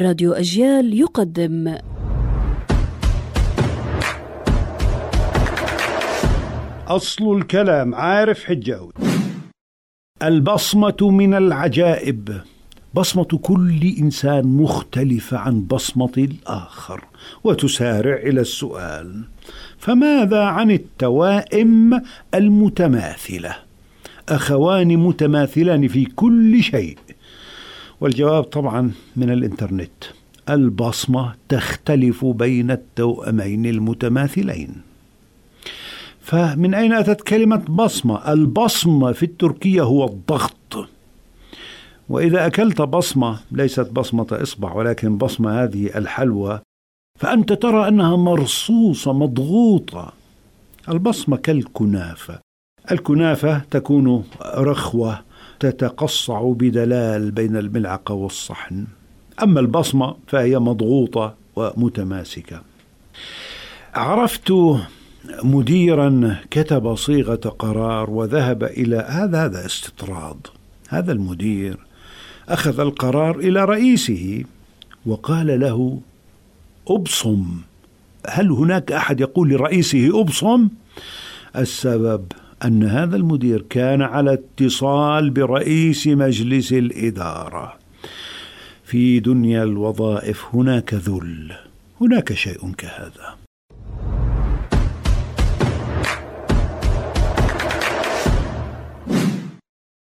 راديو أجيال يقدم. أصل الكلام عارف حجاوي البصمة من العجائب. بصمة كل إنسان مختلفة عن بصمة الآخر وتسارع إلى السؤال فماذا عن التوائم المتماثلة؟ أخوان متماثلان في كل شيء. والجواب طبعا من الإنترنت. البصمة تختلف بين التوأمين المتماثلين. فمن أين أتت كلمة بصمة؟ البصمة في التركية هو الضغط. وإذا أكلت بصمة ليست بصمة إصبع ولكن بصمة هذه الحلوى فأنت ترى أنها مرصوصة مضغوطة. البصمة كالكنافة. الكنافة تكون رخوة تتقصع بدلال بين الملعقة والصحن. أما البصمة فهي مضغوطة ومتماسكة. عرفت مديرا كتب صيغة قرار وذهب إلى هذا هذا استطراد. هذا المدير أخذ القرار إلى رئيسه وقال له أبصم. هل هناك أحد يقول لرئيسه أبصم؟ السبب أن هذا المدير كان على اتصال برئيس مجلس الإدارة. في دنيا الوظائف هناك ذل هناك شيء كهذا.